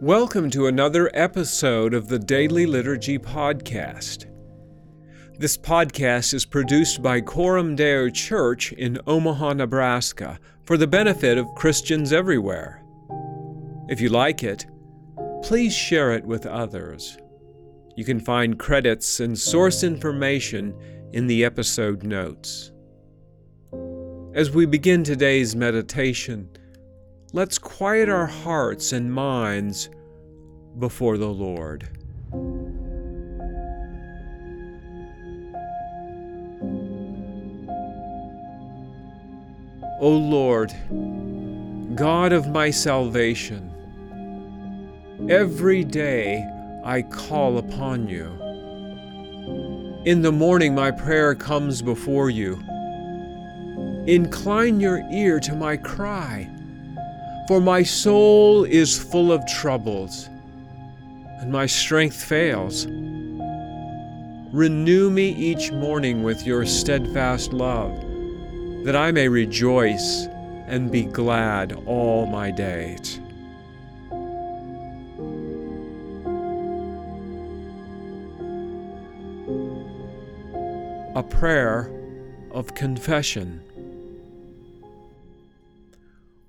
Welcome to another episode of the Daily Liturgy Podcast. This podcast is produced by Coram Deo Church in Omaha, Nebraska, for the benefit of Christians everywhere. If you like it, please share it with others. You can find credits and source information in the episode notes. As we begin today's meditation, let's quiet our hearts and minds before the Lord. O Lord, God of my salvation, every day I call upon you. In the morning my prayer comes before you. Incline your ear to my cry for my soul is full of troubles, and my strength fails. Renew me each morning with your steadfast love, that I may rejoice and be glad all my days. A prayer of confession.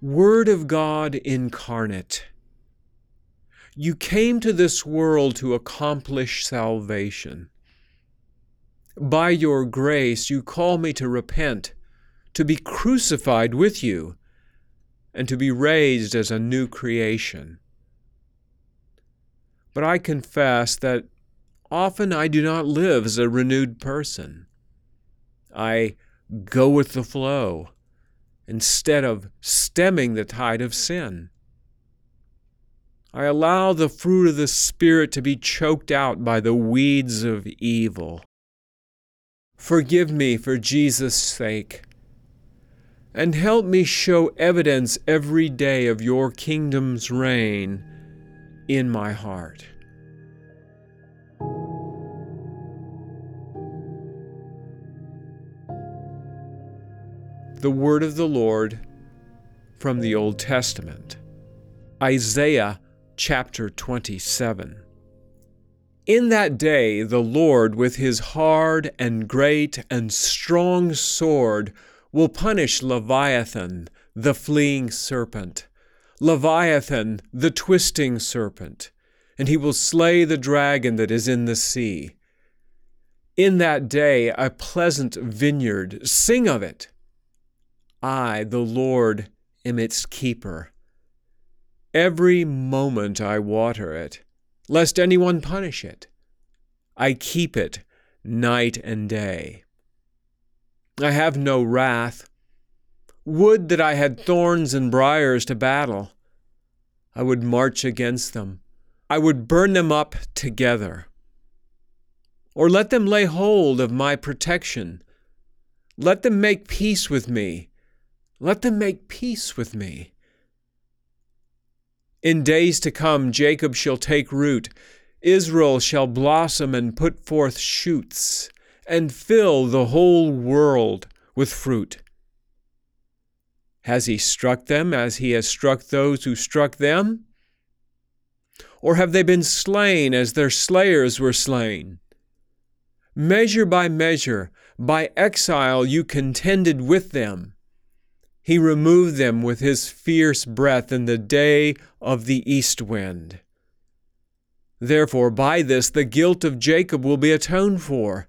Word of God incarnate. You came to this world to accomplish salvation. By your grace, you call me to repent, to be crucified with you, and to be raised as a new creation. But I confess that often I do not live as a renewed person. I go with the flow instead of stemming the tide of sin. I allow the fruit of the Spirit to be choked out by the weeds of evil. Forgive me for Jesus' sake, and help me show evidence every day of your kingdom's reign in my heart. The word of the Lord from the Old Testament. Isaiah chapter 27. In that day the Lord, with his hard and great and strong sword, will punish Leviathan, the fleeing serpent, Leviathan, the twisting serpent, and he will slay the dragon that is in the sea. In that day a pleasant vineyard, sing of it I, the Lord, am its keeper. Every moment I water it, lest anyone punish it. I keep it night and day. I have no wrath. Would that I had thorns and briers to battle. I would march against them. I would burn them up together. Or let them lay hold of my protection. Let them make peace with me let them make peace with me. In days to come, Jacob shall take root, Israel shall blossom and put forth shoots, and fill the whole world with fruit. Has he struck them as he has struck those who struck them? Or have they been slain as their slayers were slain? Measure by measure, by exile you contended with them. He removed them with his fierce breath in the day of the east wind. Therefore, by this the guilt of Jacob will be atoned for,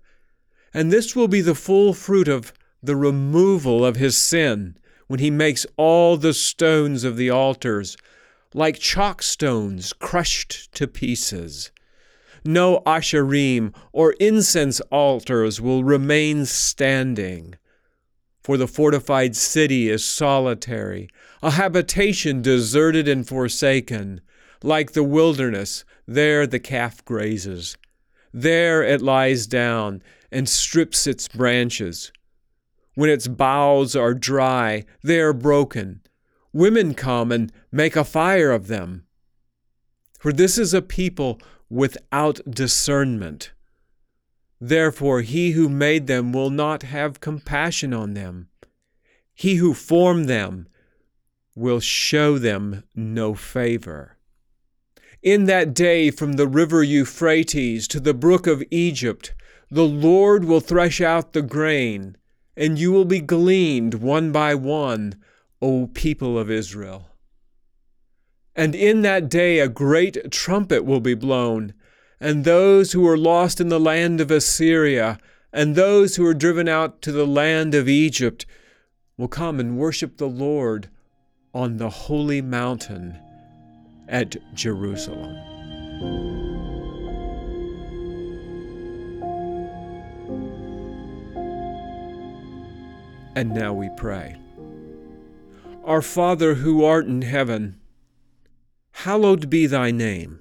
and this will be the full fruit of the removal of his sin, when he makes all the stones of the altars like chalk stones crushed to pieces. No asherim or incense altars will remain standing for the fortified city is solitary, a habitation deserted and forsaken. Like the wilderness, there the calf grazes. There it lies down and strips its branches. When its boughs are dry, they are broken. Women come and make a fire of them. For this is a people without discernment. Therefore, he who made them will not have compassion on them. He who formed them will show them no favor. In that day, from the river Euphrates to the brook of Egypt, the Lord will thresh out the grain, and you will be gleaned one by one, O people of Israel. And in that day a great trumpet will be blown, and those who are lost in the land of Assyria, and those who are driven out to the land of Egypt, will come and worship the Lord on the holy mountain at Jerusalem. And now we pray. Our Father who art in heaven, hallowed be thy name.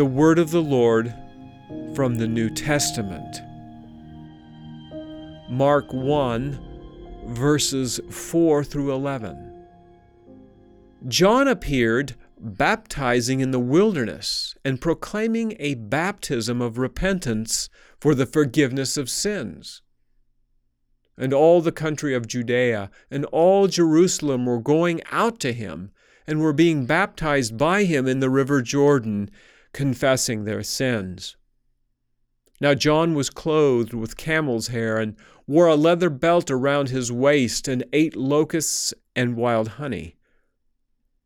The Word of the Lord from the New Testament. Mark 1, verses 4 through 11. John appeared baptizing in the wilderness and proclaiming a baptism of repentance for the forgiveness of sins. And all the country of Judea and all Jerusalem were going out to him and were being baptized by him in the river Jordan, confessing their sins. Now John was clothed with camel's hair and wore a leather belt around his waist and ate locusts and wild honey.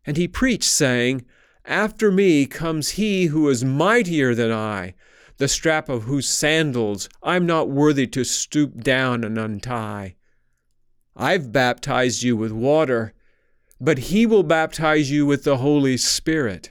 And he preached, saying, After me comes he who is mightier than I, the strap of whose sandals I'm not worthy to stoop down and untie. I've baptized you with water, but he will baptize you with the Holy Spirit.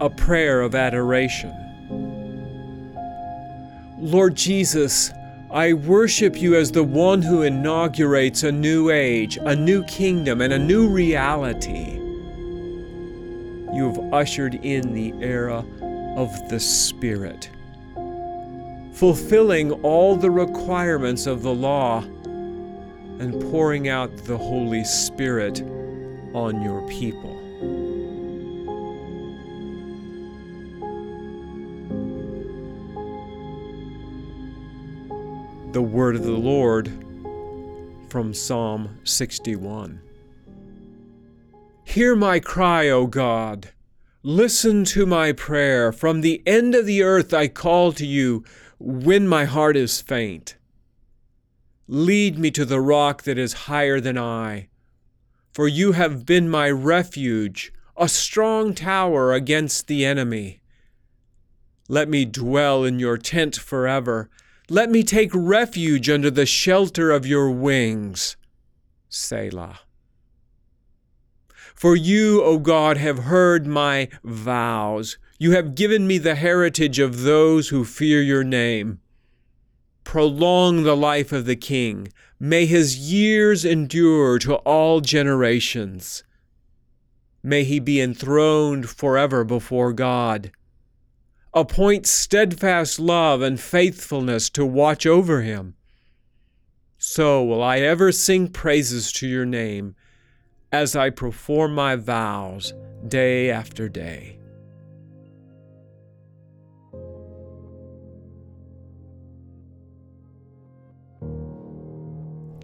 A prayer of adoration. Lord Jesus, I worship you as the one who inaugurates a new age, a new kingdom, and a new reality. You have ushered in the era of the Spirit, fulfilling all the requirements of the law and pouring out the Holy Spirit on your people. The word of the Lord from Psalm 61. Hear my cry, O God. Listen to my prayer. From the end of the earth I call to you when my heart is faint. Lead me to the rock that is higher than I, for you have been my refuge, a strong tower against the enemy. Let me dwell in your tent forever let me take refuge under the shelter of your wings. Selah. For you, O God, have heard my vows. You have given me the heritage of those who fear your name. Prolong the life of the king. May his years endure to all generations. May he be enthroned forever before God appoint steadfast love and faithfulness to watch over him. So will I ever sing praises to your name as I perform my vows day after day.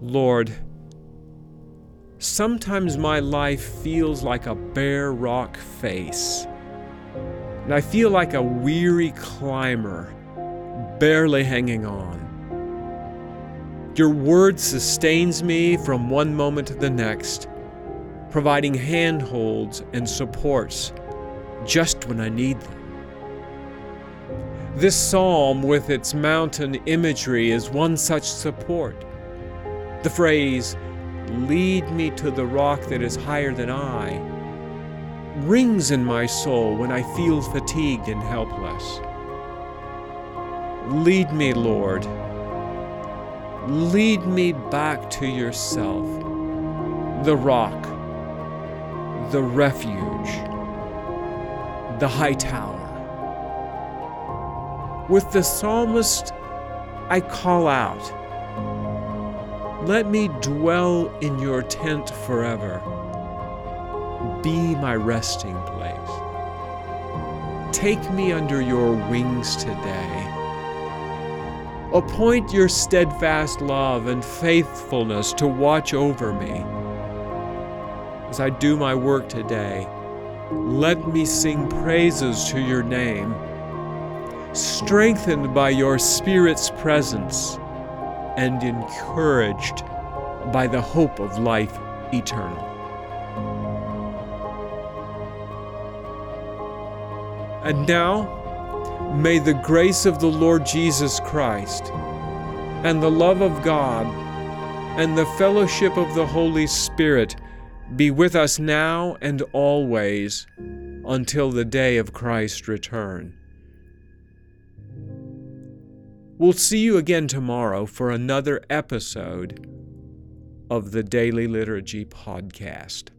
Lord, sometimes my life feels like a bare rock face and I feel like a weary climber barely hanging on. Your word sustains me from one moment to the next, providing handholds and supports just when I need them. This psalm, with its mountain imagery, is one such support. The phrase, Lead me to the rock that is higher than I, rings in my soul when I feel fatigued and helpless. Lead me, Lord. Lead me back to yourself, the rock, the refuge, the high tower. With the psalmist, I call out, Let me dwell in your tent forever. Be my resting place. Take me under your wings today. Appoint your steadfast love and faithfulness to watch over me. As I do my work today, let me sing praises to your name strengthened by your Spirit's presence, and encouraged by the hope of life eternal. And now, may the grace of the Lord Jesus Christ, and the love of God, and the fellowship of the Holy Spirit be with us now and always until the day of Christ's return. We'll see you again tomorrow for another episode of the Daily Liturgy Podcast.